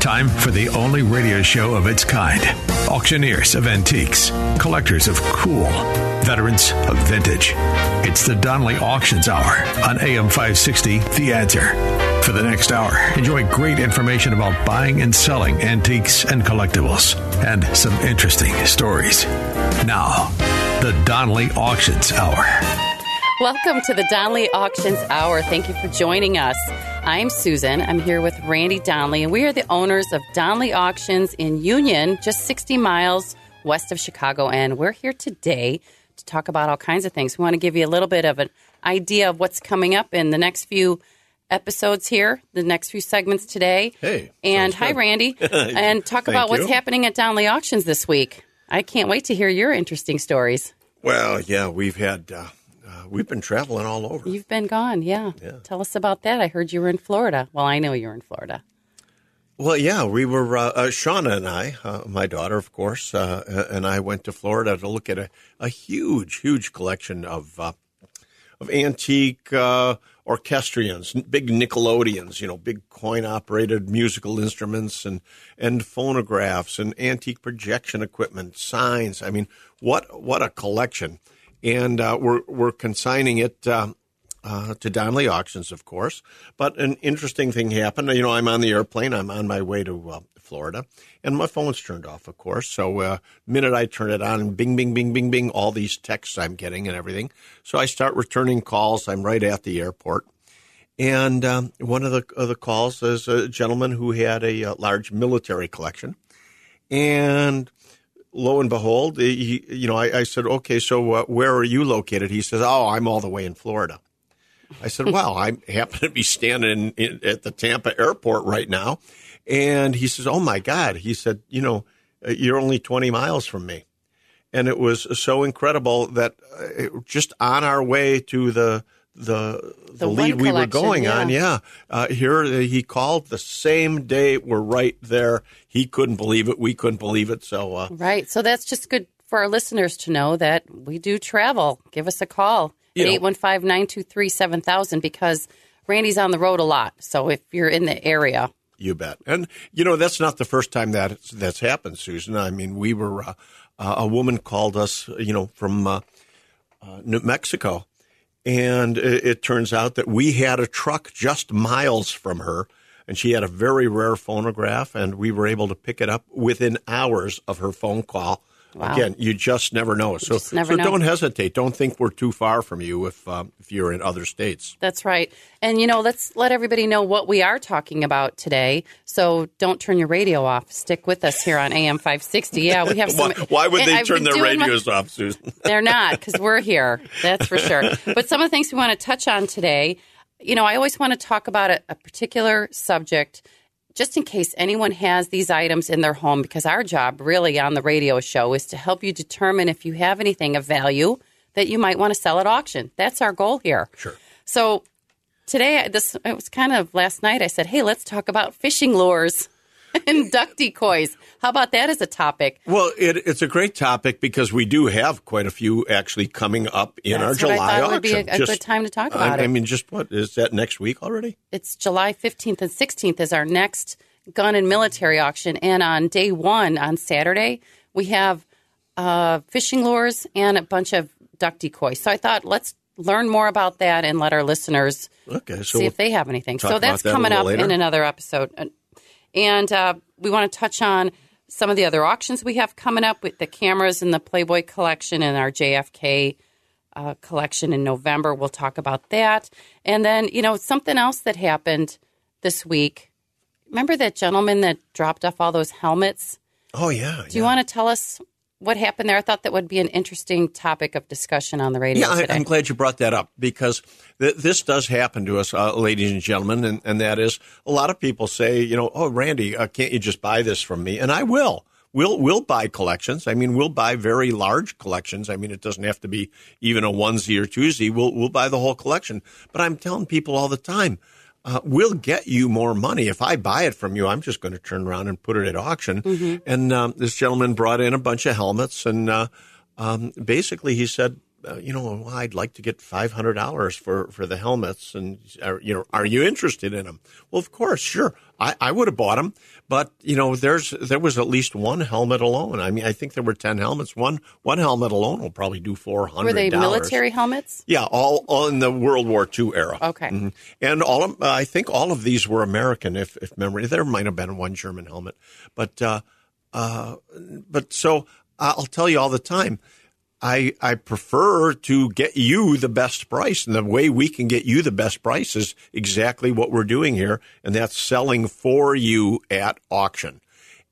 Time for the only radio show of its kind. Auctioneers of antiques, collectors of cool, veterans of vintage. It's the Donley Auctions Hour on AM 560, The Answer. For the next hour, enjoy great information about buying and selling antiques and collectibles, and some interesting stories. Now, the Donley Auctions Hour. Welcome to the Donley Auctions Hour. Thank you for joining us. I'm Susan. I'm here with Randy Donley, and we are the owners of Donley Auctions in Union, just 60 miles west of Chicago. And we're here today to talk about all kinds of things. We want to give you a little bit of an idea of what's coming up in the next few episodes here, the next few segments today. Hey, and hi, good. Randy, and talk about what's you. happening at Donley Auctions this week. I can't wait to hear your interesting stories. Well, yeah, we've had uh, uh, we've been traveling all over. You've been gone, yeah. Yeah. Tell us about that. I heard you were in Florida. Well, I know you were in Florida. Well, yeah, we were uh, uh, Shawna and I, uh, my daughter, of course, uh, and I went to Florida to look at a, a huge, huge collection of uh, of antique uh, orchestrions, big Nickelodeons, you know, big coin operated musical instruments and and phonographs and antique projection equipment, signs. I mean, what what a collection! And uh, we're we're consigning it. Uh, uh, to Donley Auctions, of course. But an interesting thing happened. You know, I'm on the airplane. I'm on my way to uh, Florida, and my phone's turned off, of course. So, uh, minute I turn it on, bing, bing, bing, bing, bing, all these texts I'm getting and everything. So I start returning calls. I'm right at the airport. And um, one of the, of the calls is a gentleman who had a, uh large military collection. And lo and behold, he, you know, I, I said, okay, so uh, where are you located? He says, oh, I'm all the way in Florida. I said, well, I happen to be standing in, at the Tampa airport right now. And he says, oh my God. He said, you know, uh, you're only 20 miles from me. And it was so incredible that uh, it- just on our way to the, the, the, The lead we were going yeah. on, yeah. Uh, here uh, he called the same day. We're right there. He couldn't believe it. We couldn't believe it. So, uh, Right. So that's just good for our listeners to know that we do travel. Give us a call at 815 923 7000 because Randy's on the road a lot. So if you're in the area, You bet. And you know that's not the first time that that's happened, Susan. I mean, we were uh, uh, a woman called us, you know, from uh, uh, New Mexico, and it, it turns out that we had a truck just miles from her, and she had a very rare phonograph, and we were able to pick it up within hours of her phone call. Wow. Again, you just never know. So, never so know. don't hesitate. Don't think we're too far from you if uh, if you're in other states. that's right. And, you know, let's let everybody know what we are talking about today. So don't turn your radio off. Stick with us here on AM 560. Yeah, we have some. Why, why would they I've turn their doing my- radios off, Susan? They're not because we're here. That's for sure. But some of the things we want to touch on today, you know, I always want to talk about a, a particular subject just in case anyone has these items in their home because our job really on the radio show is to help you determine if you have anything of value that you might want to sell at auction. That's our goal here. Sure. So today, this it was kind of last night. I said, "Hey, let's talk about fishing lures and duck decoys." How about that as a topic? Well, it, it's a great topic because we do have quite a few actually coming up in That's our July auction. would be a- a good time to talk about I, it. I mean, just what is that next week already? it's July 15th and 16th is our next gun and military auction. And on day one, on Saturday, we have uh, fishing lures and a bunch of duck decoys. So I thought let's learn more about that and let our listeners Okay, so see if they have anything. So that's that coming up later. in another episode. And- uh, we want to touch on some of the other auctions we have coming up with the cameras in the Playboy collection and our JFK uh, collection in November. We'll talk about that. And then, you know, something else that happened this week. Remember that gentleman that dropped off all those helmets? oh yeah, Do you want to tell us what happened there. I thought that would be an interesting topic of discussion on the radio. Yeah, I, today. I'm glad you brought that up because th- this does happen to us, uh, ladies and gentlemen, and, and that is a lot of people say, you know, oh, Randy, uh, can't you just buy this from me? And I will. We'll we'll buy collections. I mean, we'll buy very large collections. I mean, it doesn't have to be even a onesie or twosie. We'll we'll buy the whole collection. But I'm telling people all the time, uh, we'll get you more money if I buy it from you. I'm just going to turn around and put it at auction. Mm-hmm. And um, this gentleman brought in a bunch of helmets, and uh, um, basically he said, uh, you know, well, I'd like to get five hundred dollars for for the helmets, and uh, you know, are you interested in them? Well, of course, sure. I, I would have bought them, but you know, there's there was at least one helmet alone. I mean, I think there were ten helmets. One one helmet alone will probably do four hundred. Were they military helmets? Yeah, all, all in the World War II era. Okay. Mhm. And all of, uh, I think all of these were American, if, if memory. There might have been one German helmet, but uh, uh, but so I'll tell you all the time. I, I prefer to get you the best price. And the way we can get you the best price is exactly what we're doing here. And that's selling for you at auction.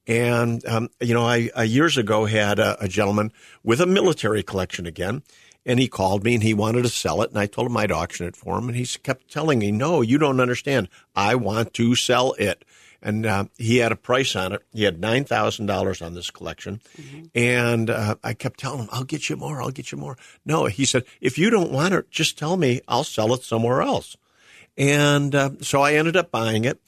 And, um, you know, I, I years ago had a, a gentleman with a military collection again. And he called me and he wanted to sell it. And I told him I'd auction it for him. And he kept telling me, no, you don't understand. I want to sell it. And uh, he had a price on it. He had $9,000 on this collection. And uh, I kept telling him, I'll get you more. I'll get you more. No, he said, if you don't want it, just tell me. I'll sell it somewhere else. And uh, so I ended up buying it.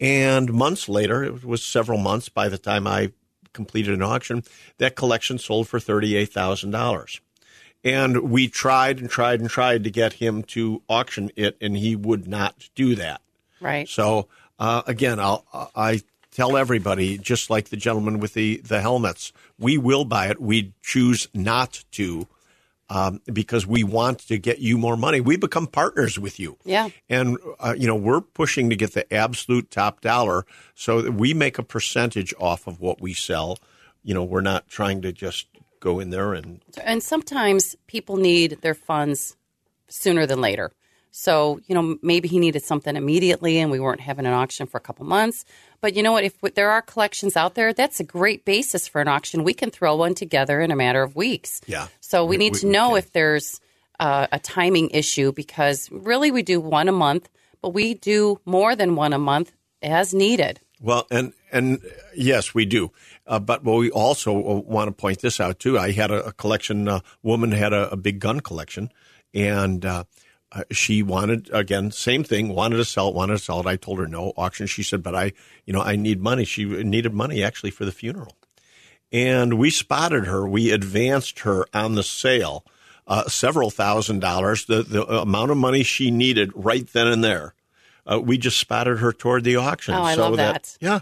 And months later, it was several months by the time I completed an auction, that collection sold for $38,000. And we tried and tried and tried to get him to auction it, and he would not do that. Right. So uh, again, I'll, I tell everybody, just like the gentleman with the, the helmets, we will buy it. We choose not to um, because we want to get you more money. We become partners with you. Yeah. And, uh, you know, we're pushing to get the absolute top dollar so that we make a percentage off of what we sell. You know, we're not trying to just go in there and And sometimes people need their funds sooner than later. So, you know, maybe he needed something immediately and we weren't having an auction for a couple months. But you know what? If there are collections out there, that's a great basis for an auction. We can throw one together in a matter of weeks. Yeah. So we We- need we- to know if there's uh, a timing issue because really we do one a month, but we do more than one a month as needed. Well, and and yes, we do. Uh, but we also want to point this out too. I had a, a collection. A woman had a, a big gun collection, and uh, uh, she wanted again same thing. Wanted to sell it. Wanted to sell it. I told her no auction. She said, but I, you know, I need money. She needed money actually for the funeral, and we spotted her. We advanced her on the sale. Uh, several thousand dollars, the, the amount of money she needed right then and there. Uh, we just spotted her toward the auction. Oh, I so love that. Yeah.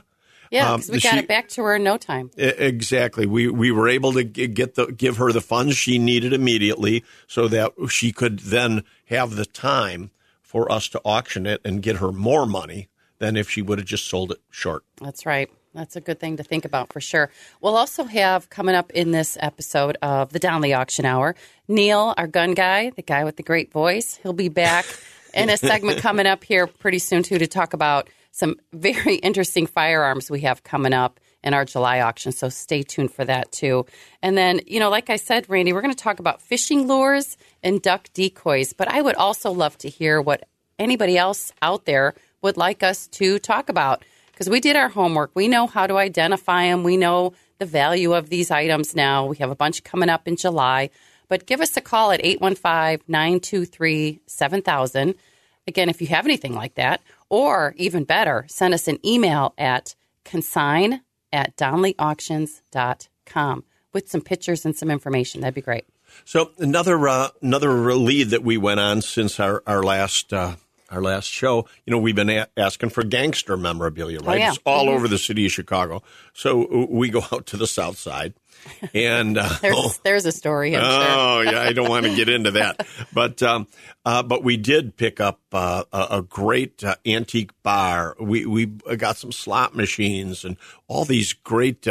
Yeah, Um, because we got she- it back to her in no time. Exactly. We we were able to get the give her the funds she needed immediately, so that she could then have the time for us to auction it and get her more money than if she would have just sold it short. That's right. That's a good thing to think about for sure. We'll also have coming up in this episode of the Donley Auction Hour, Neal, our gun guy, the guy with the great voice. He'll be back in a segment coming up here pretty soon, too, to talk about some very interesting firearms we have coming up in our July auction. So stay tuned for that, too. And then, you know, like I said, Randy, we're going to talk about fishing lures and duck decoys. But I would also love to hear what anybody else out there would like us to talk about because we did our homework. We know how to identify them. We know the value of these items now. We have a bunch coming up in July. But give us a call at 815 923 7000. Again, if you have anything like that, or even better, send us an email at consign at donleyauctions.com with some pictures and some information. That'd be great. So another uh, another lead that we went on since our our last uh, our last show. You know, we've been a- asking for gangster memorabilia, right? yeah. It's all over the city of Chicago. So uh, we go out to the south side, and uh, There's, there's a story. I'm sure. Oh yeah, I don't want to get into that, but um, uh, but we did pick up uh, a, a great uh, antique bar. We we got some slot machines and all these great.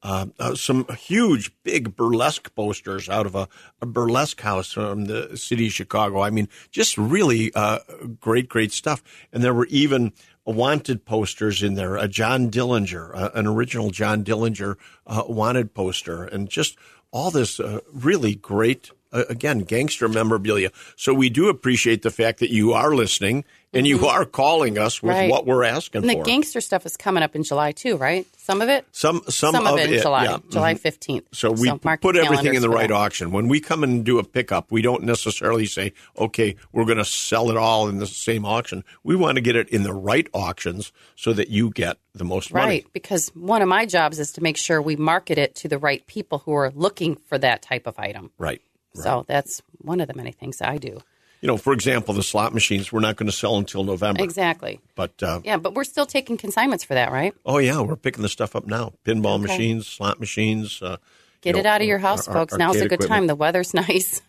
Uh, uh, some huge, big burlesque posters out of a, a burlesque house from the city of Chicago. I mean, just really uh, great, great stuff. And there were even wanted posters in there. A John Dillinger, uh, an original John Dillinger uh, wanted poster, and just all this uh, really great, again, gangster memorabilia. So we do appreciate the fact that you are listening and you are calling us with Mm-hmm. Right. what we're asking for. And the gangster stuff is coming up in July too, right? Some of it. some, some, of, it in July, yeah. July fifteenth. So we mark put everything in the right that. auction. When we come and do a pickup, we don't necessarily say, okay, we're going to sell it all in the same auction. We want to get it in the right auctions so that you get the most money. Right, because one of my jobs is to make sure we market it to the right people who are looking for that type of item. Right. So that's one of the many things I do. You know, for example, the slot machines, we're not going to sell until November. Exactly. But, uh, Yeah, but we're still taking consignments for that, right? oh, yeah, we're picking the stuff up now. Pinball machines, slot machines. Uh, Get it know, out of your house, ar- folks. ar- Now's a good time. The weather's nice.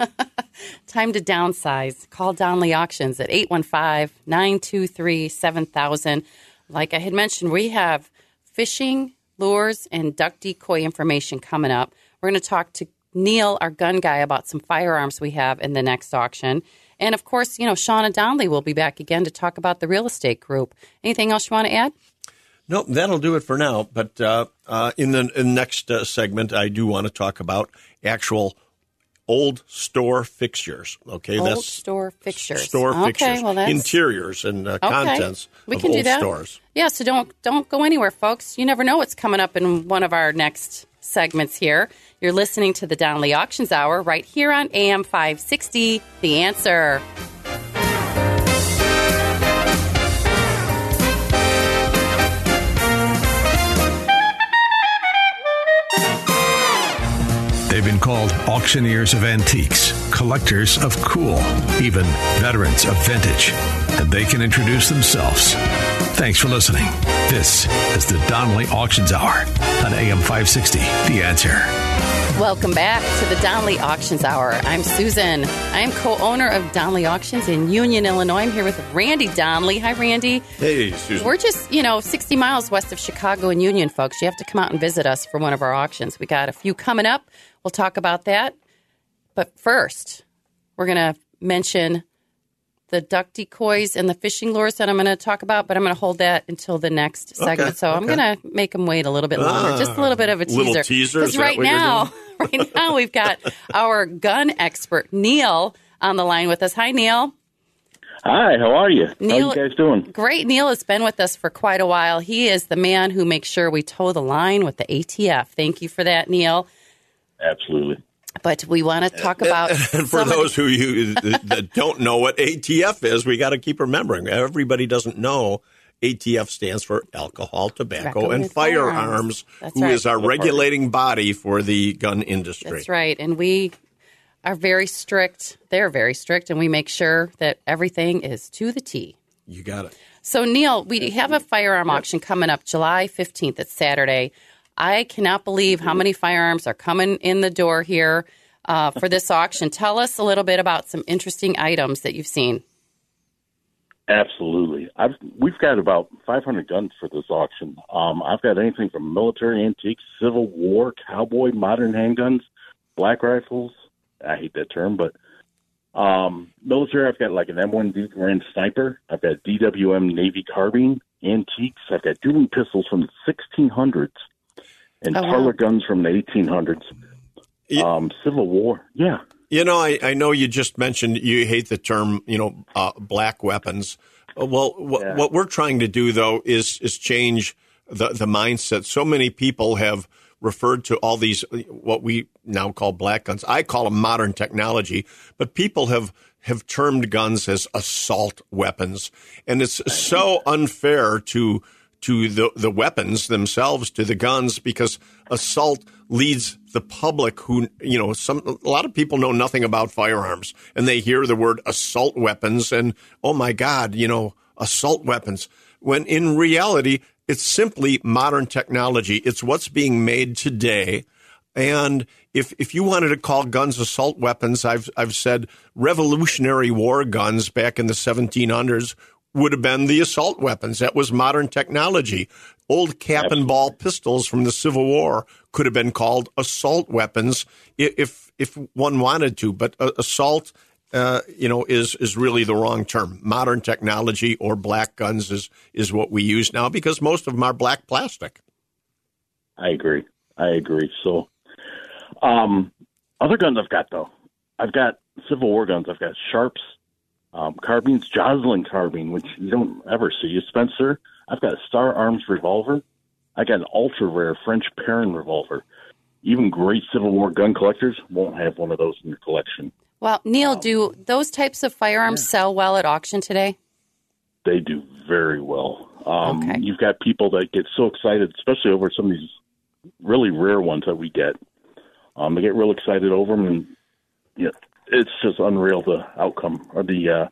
time to downsize. Call Donley Auctions at 815 923 7000. Like I had mentioned, we have fishing, lures, and duck decoy information coming up. We're going to talk to Neal, our gun guy, about some firearms we have in the next auction. And of course, you know, Shawna Donley will be back again to talk about the real estate group. Anything else you want to add? No, that'll do it for now. But uh, uh, in the in the next uh, segment, I do want to talk about actual old store fixtures. Okay, Old store fixtures. Store Okay, fixtures, well, that's- interiors, and uh, Okay. contents we of can old do that. stores. Yeah, so don't don't go anywhere, folks. You never know what's coming up in one of our next segments here. You're listening to the Donley Auctions Hour right here on AM 560. The answer. They've been called auctioneers of antiques, collectors of cool, even veterans of vintage. And they can introduce themselves. Thanks for listening. This is the Donley Auctions Hour on AM 560. The answer. Welcome back to the Donley Auctions Hour. I'm Susan. I am co-owner of Donley Auctions in Union, Illinois. I'm here with Randy Donley. Hi, Randy. Hey, Susan. We're just, you know, 60 miles west of Chicago and Union, folks. You have to come out and visit us for one of our auctions. We got a few coming up. We'll talk about that. But first, we're going to mention the duck decoys and the fishing lures that I'm going to talk about, but I'm going to hold that until the next segment. so I'm going to make them wait a little bit longer, Ah, just a little bit of a teaser. little teaser? Is right now, right now we've got our gun expert Neal on the line with us. Hi, Neal. Hi, how are you? Neal- how you guys doing? Great. Neal has been with us for quite a while. He is the man who makes sure we toe the line with the ATF. Thank you for that, Neil. Absolutely. But we want to talk about And for those who you that don't know what ATF is, we got to keep remembering. Everybody doesn't know ATF stands for alcohol, tobacco, Tobacco and and firearms. firearms. That's Who right. is our regulating body for the gun industry? That's right. And we are very strict. They're very strict, and we make sure that everything is to the T. You got it. So, Neal, we have a firearm auction coming up July 15th. It's Saturday. I cannot believe how many firearms are coming in the door here uh, for this auction. Tell us a little bit about some interesting items that you've seen. Absolutely. I've we've got about 500 guns for this auction. Um, I've got anything from military antiques, Civil War, cowboy, modern handguns, black rifles. I hate that term, but um, military. I've got like an M1D Garand Sniper. I've got DWM Navy carbine, antiques. I've got dueling pistols from the 1600s and Oh, wow. parlor guns from the 1800s. Yeah. Um, Civil War. Yeah. You know, I, I know you just mentioned you hate the term, you know, uh, black weapons. Uh, Well, what, Yeah. what we're trying to do though is is change the the mindset. So many people have referred to all these what we now call black guns. I call them modern technology, but people have have termed guns as assault weapons, and it's so unfair to to the the weapons themselves, to the guns, because assault leads the public who you know some a lot of people know nothing about firearms and they hear the word assault weapons and oh my god you know assault weapons. When in reality it's simply modern technology. It's what's being made today. And if if you wanted to call guns assault weapons i've i've said revolutionary war guns back in the 1700s would have been the assault weapons. That was modern technology. Old cap and ball pistols from the Civil War could have been called assault weapons if if one wanted to. But uh, assault, uh, you know, is is really the wrong term. Modern technology or black guns is is what we use now because most of them are black plastic. I agree. I agree. So, Um, other guns I've got though, I've got Civil War guns. I've got Sharps, um, carbines, Joslyn carbine, which you don't ever see. Spencer. I've got a Starr Arms revolver. I got an ultra rare French Perrin revolver. Even great Civil War gun collectors won't have one of those in their collection. Well, Neal, do those types of firearms sell well at auction today? They do very well. Um, Okay. You've got people that get so excited, especially over some of these really rare ones that we get. Um, they get real excited over them, and you know, it's just unreal the outcome or the uh,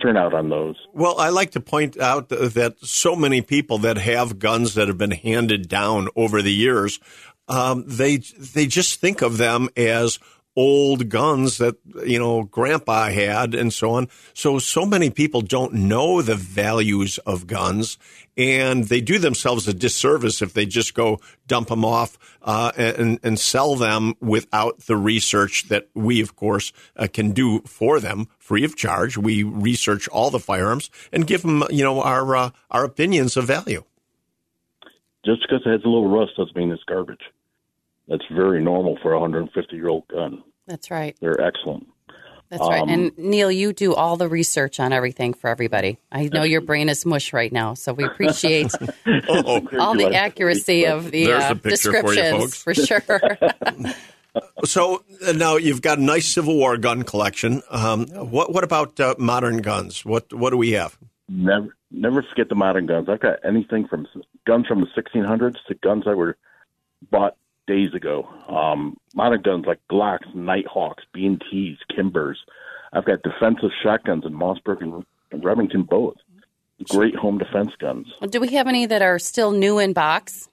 turnout on those. Well, I like to point out that so many people that have guns that have been handed down over the years, um, they they just think of them as old guns that you know grandpa had and so on so so many people don't know the values of guns and they do themselves a disservice if they just go dump them off uh, and and sell them without the research that we of course uh, can do for them free of charge we research all the firearms and give them you know our uh, our opinions of value Just because it has a little rust doesn't mean it's garbage. That's very normal for a 150 year old gun. That's right. They're excellent. That's right. Um, And Neal, you do all the research on everything for everybody. I know your brain is mush right now, so we appreciate oh all the accuracy of the uh, the picture for you, descriptions for sure. So uh, now you've got a nice Civil War gun collection. Um, what what about uh, modern guns? What what do we have? Never, never forget the modern guns. I've got anything from guns from the 1600s to guns that were bought days ago. Um, modern guns like Glocks, Nighthawks, B&Ts, Kimbers. I've got defensive shotguns in Mossberg and, and Remington both. Great home defense guns. do we have any that are still new in box?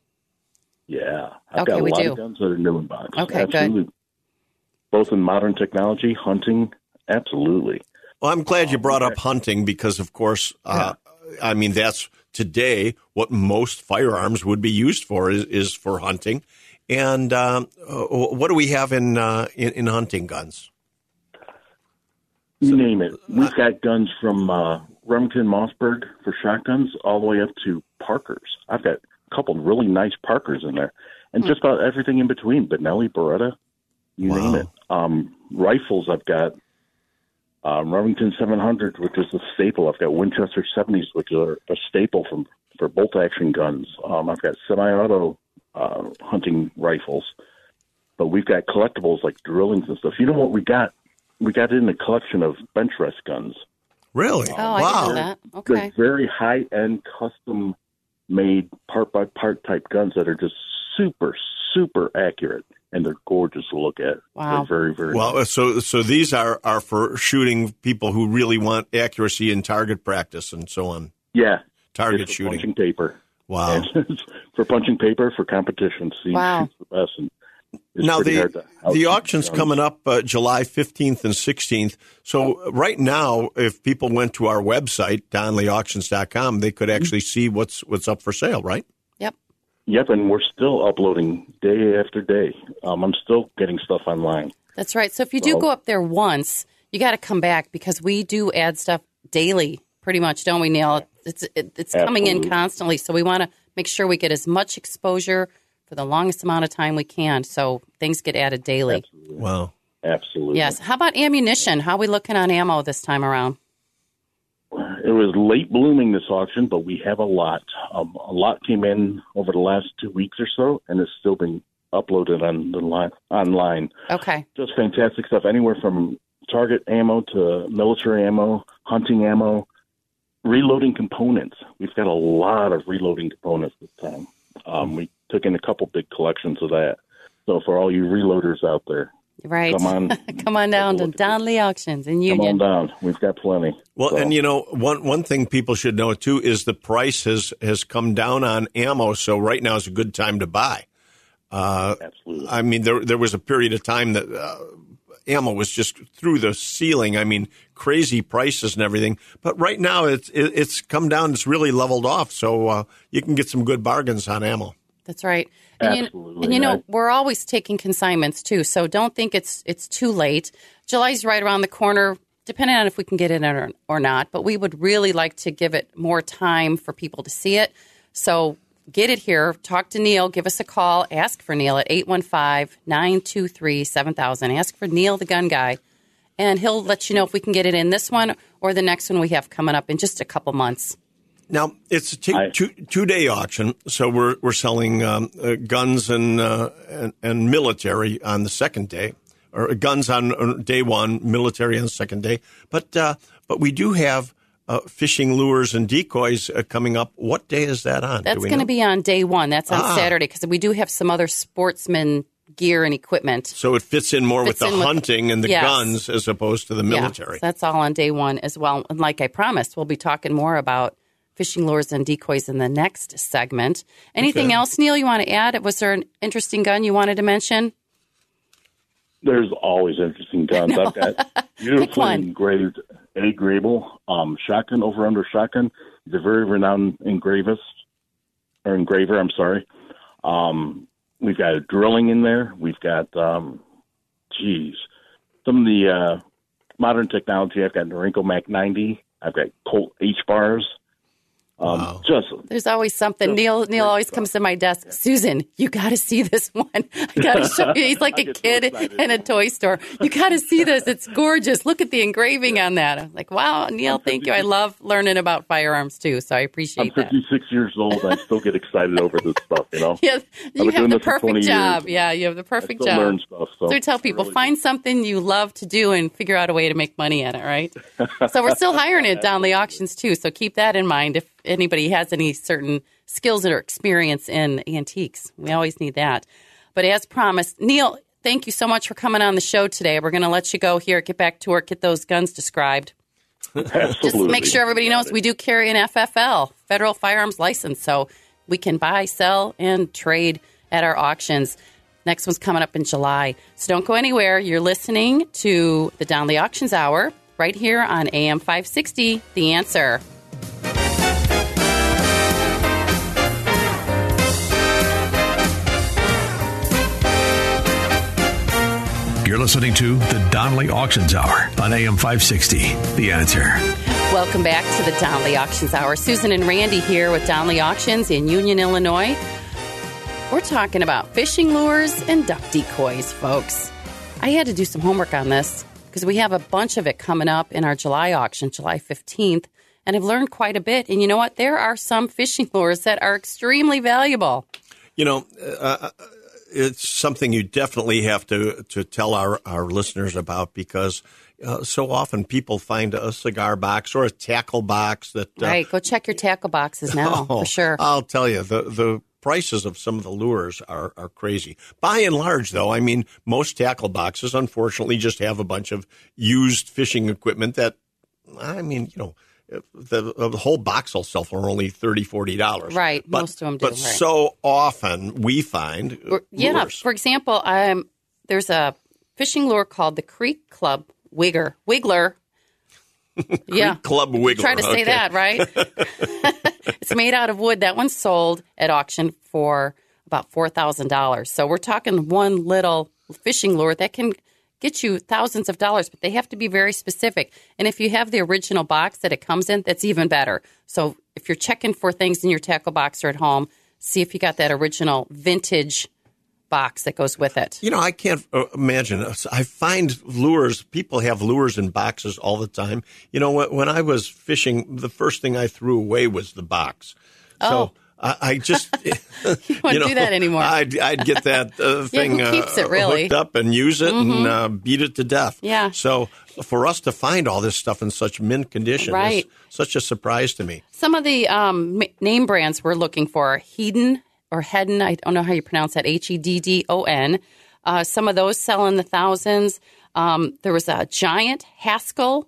Yeah, I've Okay, got a we lot do. of guns that are new in box. Okay, good. Both in modern technology, hunting, absolutely. Well, I'm glad you brought up hunting because, of course, uh, I mean that's today what most firearms would be used for is, is for hunting. And um, uh, what do we have in, uh, in in hunting guns? You name it. We've got guns from uh, Remington Mossberg for shotguns all the way up to Parkers. I've got a couple of really nice Parkers in there, and just about everything in between. Benelli, Beretta, you name it. Um, rifles, I've got um, Remington 700, which is a staple. I've got Winchester 70s, which are a staple from for bolt action guns. Um, I've got semi-auto uh, hunting rifles, but we've got collectibles like drillings and stuff. You know what we got? We got in a collection of bench rest guns. Really? Oh, I wow. didn't know that. Okay. They're very high end, custom made part by part type guns that are just super, super accurate and they're gorgeous to look at. Wow. They're very, very Well, uh, so so these are are for shooting people who really want accuracy in target practice and so on. yeah. Target It's shooting. punching paper. Wow. And for punching paper for competition. See Wow. who shoots the best. And it's now the hard to the auction's guns. coming up uh, July 15th and 16th. So right now, if people went to our website donleyauctions.com, they could actually see what's what's up for sale, right? Yep. Yep, and we're still uploading day after day. Um, I'm still getting stuff online. That's right. So if you do Well- go up there once, you got to come back because we do add stuff daily, pretty much, don't we, Neal? It's it, it's coming in constantly, so we want to make sure we get as much exposure for the longest amount of time we can. So things get added daily. Wow. Absolutely. Yes. How about ammunition? How are we looking on ammo this time around? It was late blooming this auction, but we have a lot. Um, a lot came in over the last two weeks or so, and it's still being uploaded on the line online. Okay. Just fantastic stuff. Anywhere from target ammo to military ammo, hunting ammo, reloading components. We've got a lot of reloading components this time. Um, we took in a couple big collections of that. So for all you reloaders out there, Right. come on, Come on down to Look at this. Donley Auctions in come on down. We've got plenty. Well, So- and you know, one one thing people should know too is the price has has come down on ammo. So right now is a good time to buy. Absolutely. I mean, there there was a period of time that uh, ammo was just through the ceiling. I mean, crazy prices and everything. But right now, it's it, it's come down. It's really leveled off. So uh, you can get some good bargains on ammo. That's right. And you, Absolutely, and you know, right. we're always taking consignments too. So don't think it's it's too late. July's right around the corner, depending on if we can get in or, or not. But we would really like to give it more time for people to see it. So get it here, talk to Neal, give us a call, ask for Neal at 815 923 7000. Ask for Neal, the gun guy, and he'll let you know if we can get it in this one or the next one we have coming up in just a couple months. Now it's a t- I- two two day auction, so we're we're selling um, uh, guns and, uh, and and military on the second day, or guns on on day one, military on the second day. But uh, but we do have uh, fishing lures and decoys uh, coming up. What day is that on? Do That's we going to be on day one. That's on Ah. Saturday because we do have some other sportsman gear and equipment. So it fits in more Fits with the in with- hunting and the Yes. guns as opposed to the military. Yeah, that's all on day one as well. And like I promised, we'll be talking more about fishing lures and decoys in the next segment. Anything Okay. else, Neal, you want to add? Was there an interesting gun you wanted to mention? There's always interesting guns. I've got beautifully one. engraved Eddie Grable um, shotgun over under shotgun. He's a very renowned engravist or engraver. I'm sorry. Um, we've got a drilling in there. We've got, um, geez, some of the uh, modern technology. I've got Norinco Mac 90. I've got Colt H bars. Um, Just There's always something. Neal Neal always comes to my desk. Susan, you got to see this one. I got to show you. He's like a get so kid in a toy store. You got to see this. It's gorgeous. Look at the engraving on that. I'm like, wow, Neal, thank you. I love learning about firearms too, so I appreciate. That. I'm appreciate that. 56 years old. I still get excited over this stuff. You know. Yeah, you been have doing the this for 20 perfect years. job. Yeah, you have the I perfect still job. learn stuff. So, So tell people, really find something you love to do and figure out a way to make money at it, right? so we're still hiring it down the Auctions too. So keep that in mind if anybody has any certain skills or experience in antiques. We always need that. But as promised, Neal, thank you so much for coming on the show today. We're going to let you go here, get back to work, get those guns described. Absolutely. Just make sure everybody knows we do carry an FFL, Federal Firearms License, so we can buy, sell, and trade at our auctions. Next one's coming up in July. So don't go anywhere. You're listening to the Donley Auctions Hour right here on AM 560, The Answer. You're listening to the Donley Auctions Hour on AM 560. The answer. Welcome back to the Donley Auctions Hour. Susan and Randy here with Donley Auctions in Union, Illinois. We're talking about fishing lures and duck decoys, folks. I had to do some homework on this because we have a bunch of it coming up in our July auction, July 15th, and I've learned quite a bit. And you know what? There are some fishing lures that are extremely valuable. You know, uh, it's something you definitely have to, to tell our, our listeners about because uh, so often people find a cigar box or a tackle box that. Uh, right. Go check your tackle boxes now, oh, for sure. I'll tell you, the, the prices of some of the lures are, are crazy. By and large, though, I mean, most tackle boxes, unfortunately, just have a bunch of used fishing equipment that, I mean, you know, the, the whole box will sell for only $30, $40. Right, But, most of them do, But right. so often we find uh, yeah, lures. for example, um, there's a fishing lure called the Creek Chub Wigger. Wiggler. yeah. Chub Wiggler. Try to say okay. that, right? it's made out of wood. That one's sold at auction for about $4,000. So we're talking one little fishing lure that can get you thousands of dollars, but they have to be very specific. And if you have the original box that it comes in, that's even better. So if you're checking for things in your tackle box or at home, see if you got that original vintage box that goes with it. You know, I can't uh, imagine. I find lures, people have lures in boxes all the time. You know, when, when I was fishing, the first thing I threw away was the box. Oh. So I, I just. you wouldn't do that anymore. I'd, I'd get that uh, thing who keeps it, uh, really? Mm-hmm. hooked up and use it and uh, beat it to death. Yeah. So for us to find all this stuff in such mint condition Right. is such a surprise to me. Some of the um, name brands we're looking for are Heddon or Heddon. I don't know how you pronounce that. H E D D O N. Uh, some of those sell in the thousands. Um, there was a giant Haskell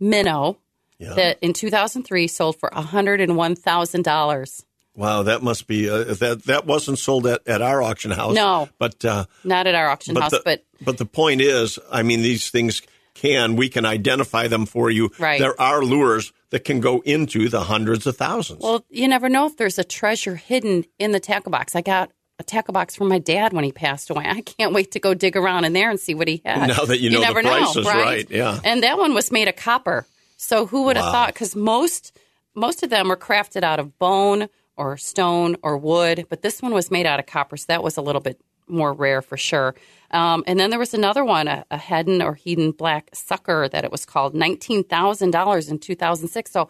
minnow Yeah. that in 2003 sold for $101,000. Wow, that must be uh, that. That wasn't sold at, at our auction house. No. but uh, Not at our auction house, the, but but the point is, I mean, these things can we can identify them for you. Right. There are lures that can go into the hundreds of thousands. well, you never know if there's a treasure hidden in the tackle box. I got a tackle box from my dad when he passed away. I can't wait to go dig around in there and see what he had. Now that you know the never prices, know, right? right, yeah. And that one was made of copper. So who would have thought? Because most most of them are crafted out of bone or stone or wood, but this one was made out of copper, so that was a little bit more rare for sure. Um, and then there was another one, a, a Heddon or Heddon Black Sucker, that it was called $19,000 in 2006. So,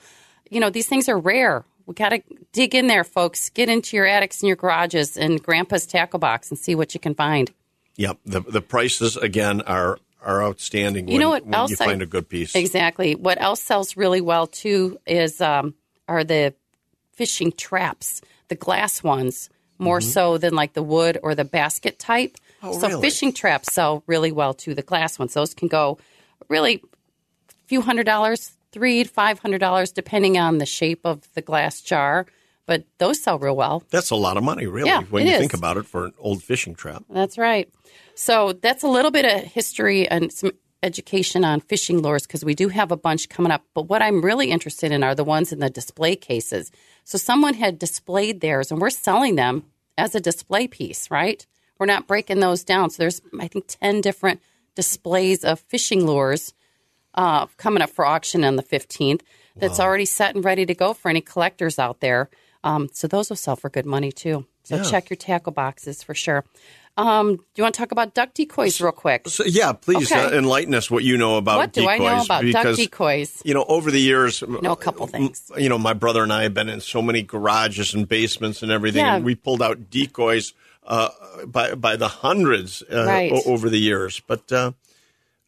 you know, these things are rare. We got to dig in there, folks. Get into your attics and your garages and Grandpa's tackle box and see what you can find. Yep. The the prices again are are outstanding. You when, know what else you find a good piece. Exactly. What else sells really well too is um, are the fishing traps, the glass ones, more so than like the wood or the basket type. Mm-hmm. Oh, so really? fishing traps sell really well too. The glass ones, those can go really a few hundred dollars, three to five hundred dollars, depending on the shape of the glass jar. But those sell real well. That's a lot of money, really, Yeah, when you is. think about it for an old fishing trap. That's right. So that's a little bit of history and some education on fishing lures because we do have a bunch coming up. But what I'm really interested in are the ones in the display cases. So someone had displayed theirs and we're selling them as a display piece, right? We're not breaking those down. So there's, I think, 10 different displays of fishing lures uh, coming up for auction on the 15th that's already set and ready to go for any collectors out there. Um, so those will sell for good money too. So check your tackle boxes for sure. Um, do you want to talk about duck decoys real quick? So, yeah, please Okay. uh, enlighten us what you know about What do decoys. I know about duck decoys? You know, over the years, Know a couple things. You know, my brother and I have been in so many garages and basements and everything, Yeah. and we pulled out decoys uh, by by the hundreds uh, Right. o- over the years. But uh,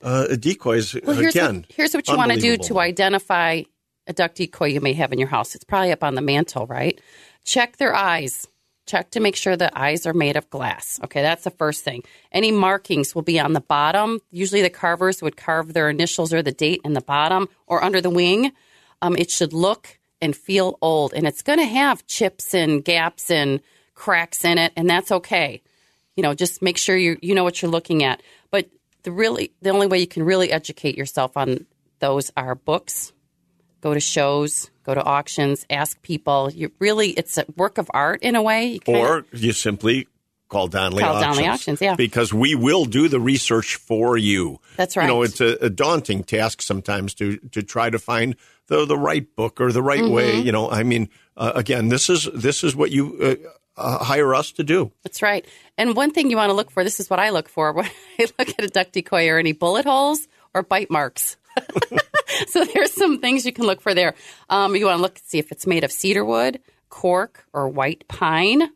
uh, decoys Well, here's again. what, here's what you want to do to identify a duck decoy you may have in your house. It's probably up on the mantle, right? Check their eyes. Check to make sure the eyes are made of glass. Okay, that's the first thing. Any markings will be on the bottom. Usually, the carvers would carve their initials or the date in the bottom or under the wing. Um, it should look and feel old, and it's going to have chips and gaps and cracks in it, and that's okay you know just make sure you you know what you're looking at but the really the only way you can really educate yourself on those are books go to shows go to auctions ask people you really it's a work of art in a way you or you simply call Donley Call Auctions. Donley Auctions, yeah. Because we will do the research for you. That's right. You know, it's a, a daunting task sometimes to to try to find the the right book or the right Mm-hmm. way. You know, I mean, uh, again, this is this is what you uh, uh, hire us to do. That's right. And one thing you want to look for, this is what I look for when I look at a duck decoy, or any bullet holes or bite marks. so there's some things you can look for there. Um, you want to look see if it's made of cedar wood, cork, or white pine.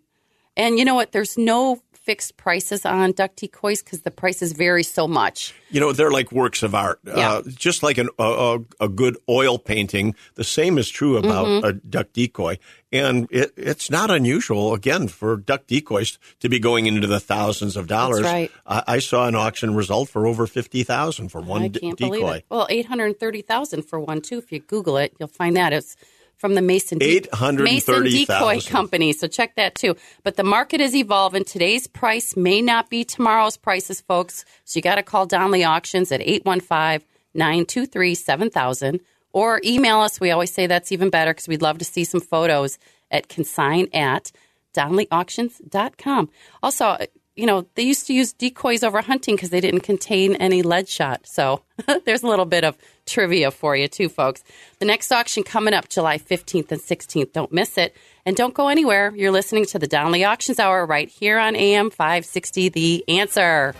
And you know what? There's no fixed prices on duck decoys because the prices vary so much. You know, they're like works of art. Yeah. Uh, just like an, a, a, a good oil painting, the same is true about Mm-hmm. a duck decoy. And it, it's not unusual, again, for duck decoys to be going into the thousands of dollars. right. I, I saw an auction result for over 50000 for one I d- can't decoy. believe it. Well, eight hundred thirty thousand for one too. If you Google it, you'll find that it's from the Mason De- Mason 830,000. Decoy Company. So check that too. But the market is evolving. Today's price may not be tomorrow's prices, folks. So you got to call Donley Auctions at 815-923-7000 or email us. We always say that's even better because we'd love to see some photos at consign at donleyauctions.com. Also, you know, they used to use decoys over hunting because they didn't contain any lead shot. So there's a little bit of trivia for you, too, folks. The next auction coming up July 15th and 16th. Don't miss it. And don't go anywhere. You're listening to the Donley Auctions Hour right here on AM 560 The Answer.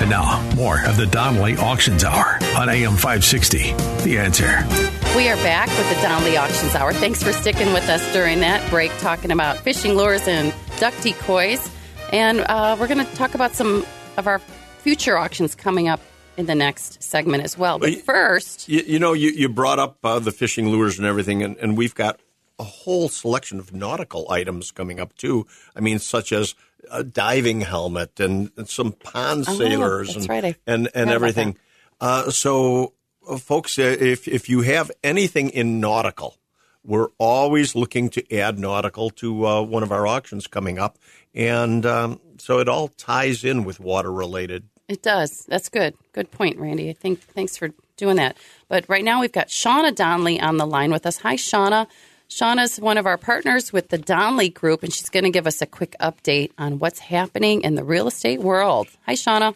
And now, more of the Donley Auctions Hour on AM 560. The answer. We are back with the Donley Auctions Hour. Thanks for sticking with us during that break, talking about fishing lures and duck decoys. And uh, we're going to talk about some of our future auctions coming up in the next segment as well. But first, You, you know, you, you brought up uh, the fishing lures and everything, and, and we've got a whole selection of nautical items coming up too. I mean, such as a diving helmet and, and some pond Oh, sailors that's and right. I and, and everything. Uh, so, folks, uh, if if you have anything in nautical, we're always looking to add nautical to uh, one of our auctions coming up, and um, so it all ties in with water related. it does. That's good. Good point, Randy. I think thanks for doing that. But right now we've got Shawna Donley on the line with us. Hi, Shawna. Shawna's one of our partners with the Donley Group, and she's going to give us a quick update on what's happening in the real estate world. Hi, Shawna.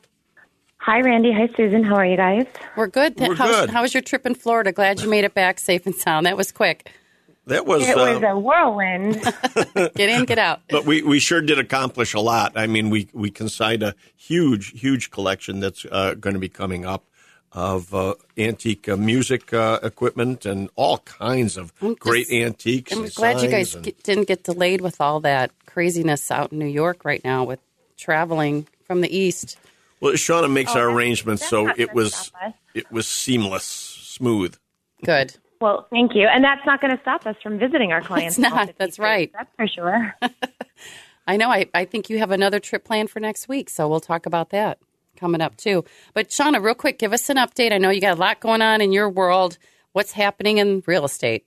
Hi, Randy. Hi, Susan. How are you guys? We're good. We're how, good. how was your trip in Florida? Glad you made it back safe and sound. That was quick. That was, It was uh, a whirlwind. Get in, get out. but we, we sure did accomplish a lot. I mean, we we consigned a huge huge collection that's uh, going to be coming up of uh, antique uh, music uh, equipment and all kinds of I'm just- great antiques. I'm and glad you guys and- get, didn't get delayed with all that craziness out in New York right now with traveling from the east. Well, Shawna makes Oh, our arrangements so it was it was seamless, smooth. Good. well, thank you. And that's not going to stop us from visiting our clients. It's not. That's states, right. That's for sure. I know. I, I think you have another trip planned for next week, so we'll talk about that coming up too. But Shawna, real quick, give us an update. I know you got a lot going on in your world. What's happening in real estate?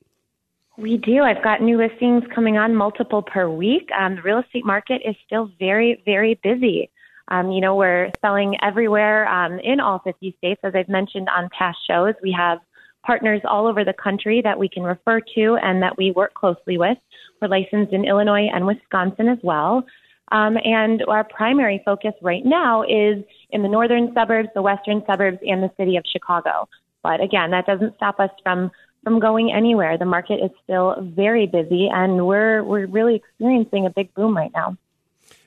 We do. I've got new listings coming on multiple per week. Um, the real estate market is still very, very busy. Um, you know, we're selling everywhere um, in all 50 states. As I've mentioned on past shows, we have partners all over the country that we can refer to and that we work closely with. We're licensed in Illinois and Wisconsin as well. Um, and our primary focus right now is in the northern suburbs, the western suburbs, and the city of Chicago. But again, that doesn't stop us from from going anywhere. The market is still very busy, and we're we're really experiencing a big boom right now.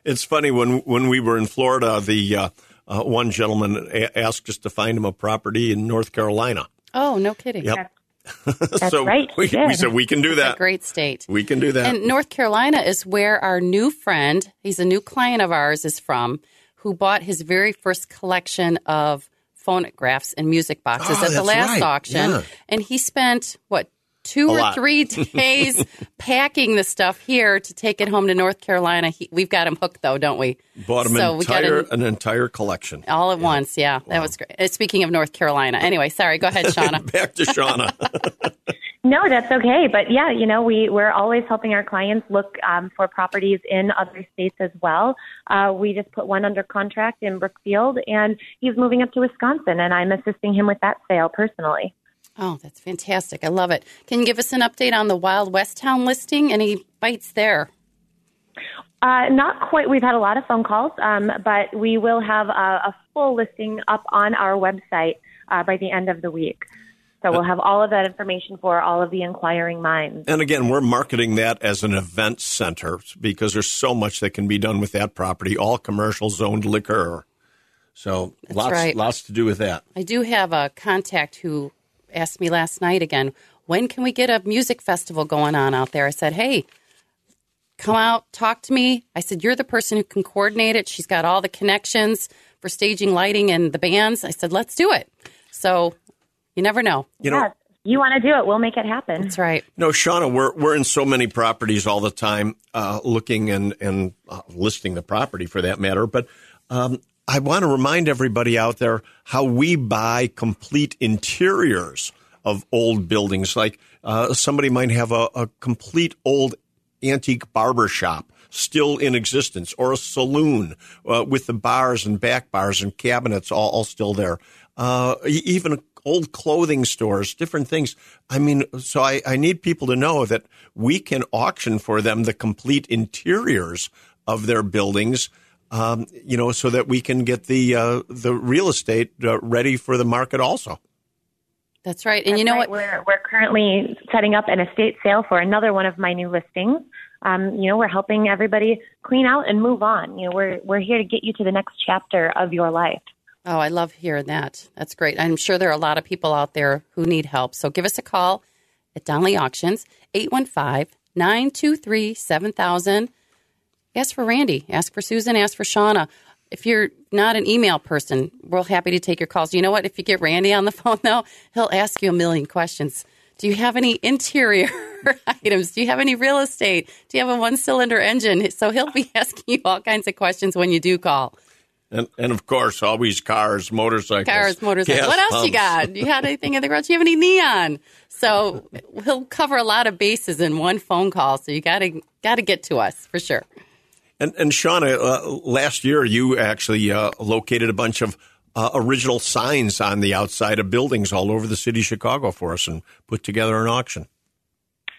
It's funny when when we were in Florida, the uh, uh, one gentleman a- asked us to find him a property in North Carolina. Oh, no kidding. Yep. That's so right, we, he did. we said we can do It's a that. great state. We can do that. And North Carolina is where our new friend, he's a new client of ours, is from, who bought his very first collection of phonographs and music boxes Oh, at the last right. auction. Yeah. And he spent, what, two A or lot. three days packing the stuff here to take it home to North Carolina. He, we've got him hooked, though, don't we? Bought him so we got entire, him an entire collection. all at once. Yeah, that was great. Uh, Speaking of North Carolina. Anyway, sorry. Go ahead, Shawna. Back to Shawna. No, that's okay. But yeah, you know, we, we're always helping our clients look um, for properties in other states as well. Uh, we just put one under contract in Brookfield, and he's moving up to Wisconsin, and I'm assisting him with that sale personally. Oh, that's fantastic. I love it. Can you give us an update on the Wild West Town listing? Any bites there? Uh, not quite. We've had a lot of phone calls, um, but we will have a, a full listing up on our website uh, by the end of the week. So we'll have all of that information for all of the inquiring minds. and again, we're marketing that as an event center because there's so much that can be done with that property, all commercial zoned liquor. So lots right. lots to do with that. I do have a contact who asked me last night again, when can we get a music festival going on out there? I said, hey, come out, talk to me. I said, you're the person who can coordinate it. She's got all the connections for staging, lighting, and the bands. I said, let's do it. So you never know. You know, yeah, you want to do it, we'll make it happen. That's right. No, Shawna, we're we're in so many properties all the time, uh, looking and and uh, listing the property for that matter. But um, I want to remind everybody out there how we buy complete interiors of old buildings. Like uh, somebody might have a, a complete old antique barber shop still in existence, or a saloon uh, with the bars and back bars and cabinets all, all still there. Uh, even old clothing stores, different things. I mean, so I, I need people to know that we can auction for them the complete interiors of their buildings. Um, you know, so that we can get the uh, the real estate uh, ready for the market. Also, That's right. And you know Right, what? We're, we're currently setting up an estate sale for another one of my new listings. Um, you know, we're helping everybody clean out and move on. You know, we're, we're here to get you to the next chapter of your life. Oh, I love hearing that. That's great. I'm sure there are a lot of people out there who need help. So give us a call at Donley Auctions, 815 923 7000. Ask for Randy, ask for Susan, ask for Shawna. If you're not an email person, we're happy to take your calls. You know what? If you get Randy on the phone, though, he'll ask you a million questions. Do you have any interior items? Do you have any real estate? Do you have a one cylinder engine? So he'll be asking you all kinds of questions when you do call. and and of course, always cars, motorcycles, cars, motorcycles. What else you got? You had anything in the garage? Do you have any neon? So he'll cover a lot of bases in one phone call. So you got to got to get to us for sure. And, and Shawna, uh, last year you actually uh, located a bunch of uh, original signs on the outside of buildings all over the city of Chicago for us and put together an auction.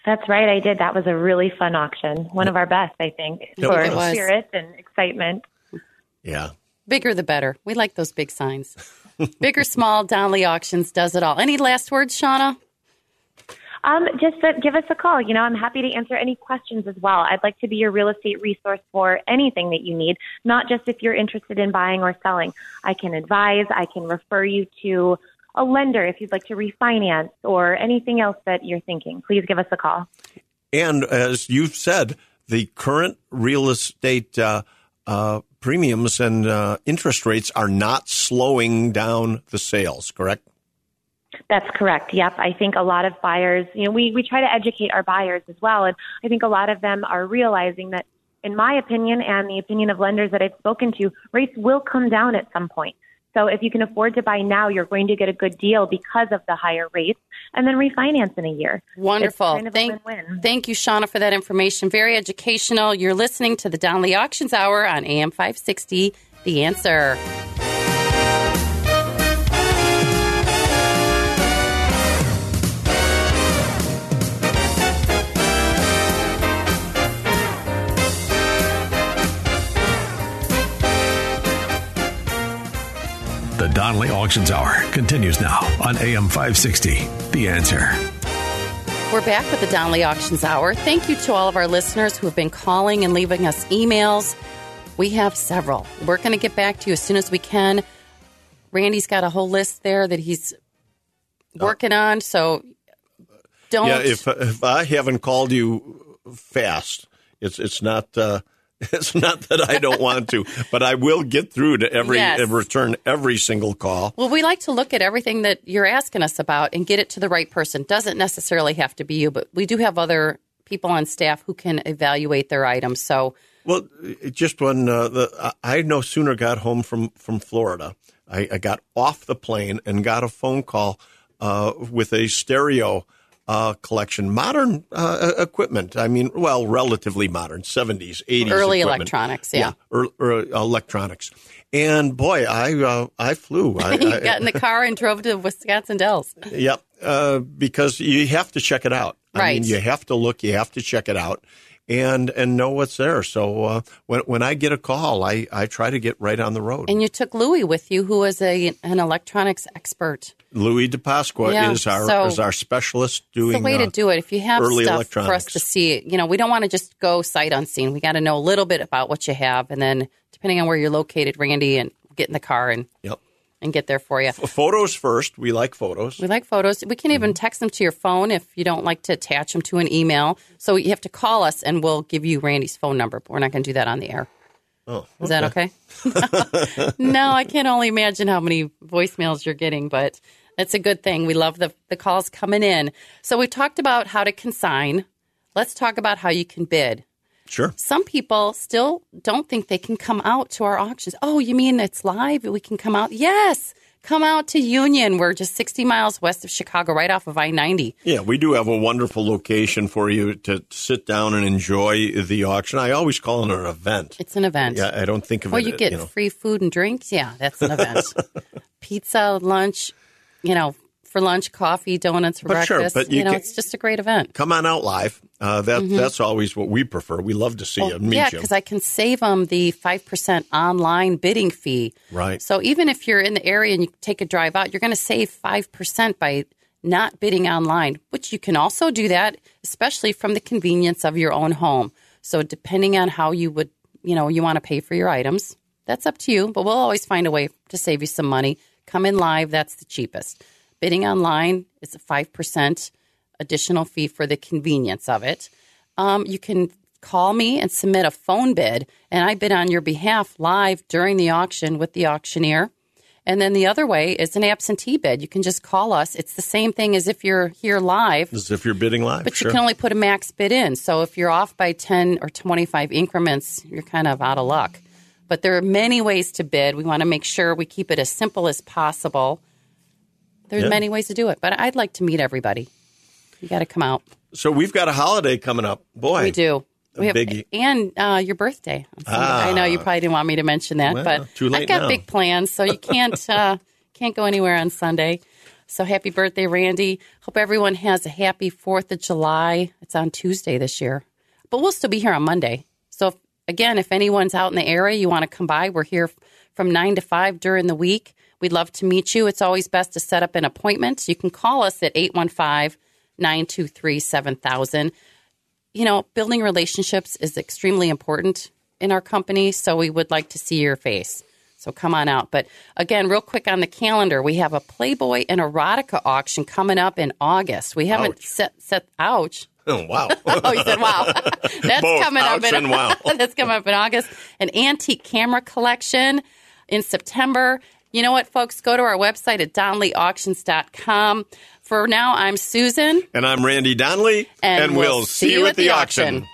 That's right, I did. That was a really fun auction. One of our best, I think, Yep, for it was. spirit and excitement. Yeah. Bigger the better. We like those big signs. Big or small, Donley Auctions does it all. Any last words, Shawna? Um, just uh, give us a call. You know, I'm happy to answer any questions as well. I'd like to be your real estate resource for anything that you need, not just if you're interested in buying or selling. I can advise, I can refer you to a lender if you'd like to refinance or anything else that you're thinking. Please give us a call. And as you've said, the current real estate uh, uh, premiums and uh, interest rates are not slowing down the sales, correct? That's correct. Yep. I think a lot of buyers, you know, we, we try to educate our buyers as well. And I think a lot of them are realizing that, in my opinion and the opinion of lenders that I've spoken to, rates will come down at some point. So if you can afford to buy now, you're going to get a good deal because of the higher rates and then refinance in a year. Wonderful. Kind of thank, thank you, Shawna, for that information. Very educational. You're listening to the Donley Auctions Hour on AM 560. The answer. Donley Auctions Hour continues now on AM 560. The answer. We're back with the Donley Auctions Hour. Thank you to all of our listeners who have been calling and leaving us emails. We have several. We're going to get back to you as soon as we can. Randy's got a whole list there that he's working on, so don't. Yeah, if if I haven't called you fast, it's it's not uh, it's not that I don't want to, but I will get through to every Yes. return every single call. Well, we like to look at everything that you're asking us about and get it to the right person. Doesn't necessarily have to be you, but we do have other people on staff who can evaluate their items. So Well, just when uh, the I I no sooner got home from from Florida, I, I got off the plane and got a phone call uh, with a stereo uh, collection, modern uh, equipment. I mean, well, relatively modern, seventies, eighties, Early electronics, yeah. ear- electronics. And boy, I uh, I flew. I, you I- got in the car and drove to Wisconsin Dells. Yep, uh, because you have to check it out. I Right. mean, you have to look, you have to check it out, and and know what's there. So uh, when when I get a call, I I try to get right on the road. And you took Louis with you, who is a an electronics expert. Louis DePasqua Yeah, is our so- is our specialist It's doing the way uh, to do it. If you have early stuff for us electronics. to see, you know, we don't want to just go sight unseen. We got to know a little bit about what you have, and then depending on where you're located, Randy, and get in the car and Yep. And get there for you. Photos first. We like photos. We like photos. We can even Mm-hmm. text them to your phone if you don't like to attach them to an email. So you have to call us, and we'll give you Randy's phone number. But we're not going to do that on the air. Oh, Is that okay? no, I can only imagine how many voicemails you're getting, but that's a good thing. We love the, the calls coming in. So we talked about how to consign. Let's talk about how you can bid. Sure. Some people still don't think they can come out to our auctions. Oh, you mean it's live? We can come out? Yes. Come out to Union. We're just 60 miles west of Chicago, right off of I 90. Yeah, we do have a wonderful location for you to sit down and enjoy the auction. I always call it an event. It's an event. Yeah, I don't think of it. Well, you uh, get you know, free food and drinks. Yeah, that's an event. Pizza, lunch, you know, for lunch, coffee, donuts for But sure, breakfast. but you know, can- it's just a great event. come on out live. Uh, that that's always what we prefer. We love to see you, meet Mm-hmm. yeah, because I can save them the 5% online bidding fee. Right. So even if you're in the area and you take a drive out, you're going to save 5% by not bidding online, which you can also do that, especially from the convenience of your own home. So depending on how you would, you know, you want to pay for your items, that's up to you, but we'll always find a way to save you some money. Come in live, that's the cheapest. Bidding online is a 5% additional fee for the convenience of it. Um, you can call me and submit a phone bid, and I bid on your behalf live during the auction with the auctioneer. And then the other way is an absentee bid. You can just call us. It's the same thing as if you're here live, As if you're bidding live. but sure. you can only put a max bid in. So if you're off by 10 or 25 increments, you're kind of out of luck. But there are many ways to bid. We want to make sure we keep it as simple as possible. There's Yeah. many ways to do it, but I'd like to meet everybody. You got to come out. so we've got a holiday coming up. Boy, We do. We have, biggie. and uh, your birthday. Sunday. I know you probably didn't want me to mention that, Well, but I've got now. big plans, so you can't uh, can't go anywhere on Sunday. So happy birthday, Randy! Hope everyone has a happy Fourth of July. It's on Tuesday this year, but we'll still be here on Monday. So if, again, if anyone's out in the area, you want to come by, we're here from 9 to 5 during the week. We'd love to meet you. It's always best to set up an appointment. You can call us at 815 923 7000. You know, building relationships is extremely important in our company, so we would like to see your face. So come on out. But again, real quick on the calendar, we have a Playboy and erotica auction coming up in August. We haven't Ouch. set set ouch. Oh, wow. Oh, you said wow. That's Both coming up in wow. That's coming up in August. An antique camera collection in September. You know what, folks? Go to our website at donleyauctions.com. For now, I'm Susan. and I'm Randy Donley, And we'll, see you at the auction.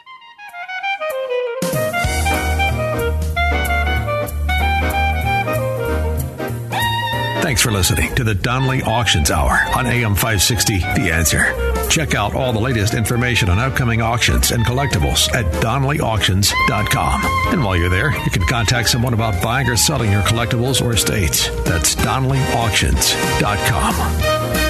Thanks for listening to the Donley Auctions Hour on AM 560 The Answer. Check out all the latest information on upcoming auctions and collectibles at donleyauctions.com. And while you're there, you can contact someone about buying or selling your collectibles or estates. That's donleyauctions.com.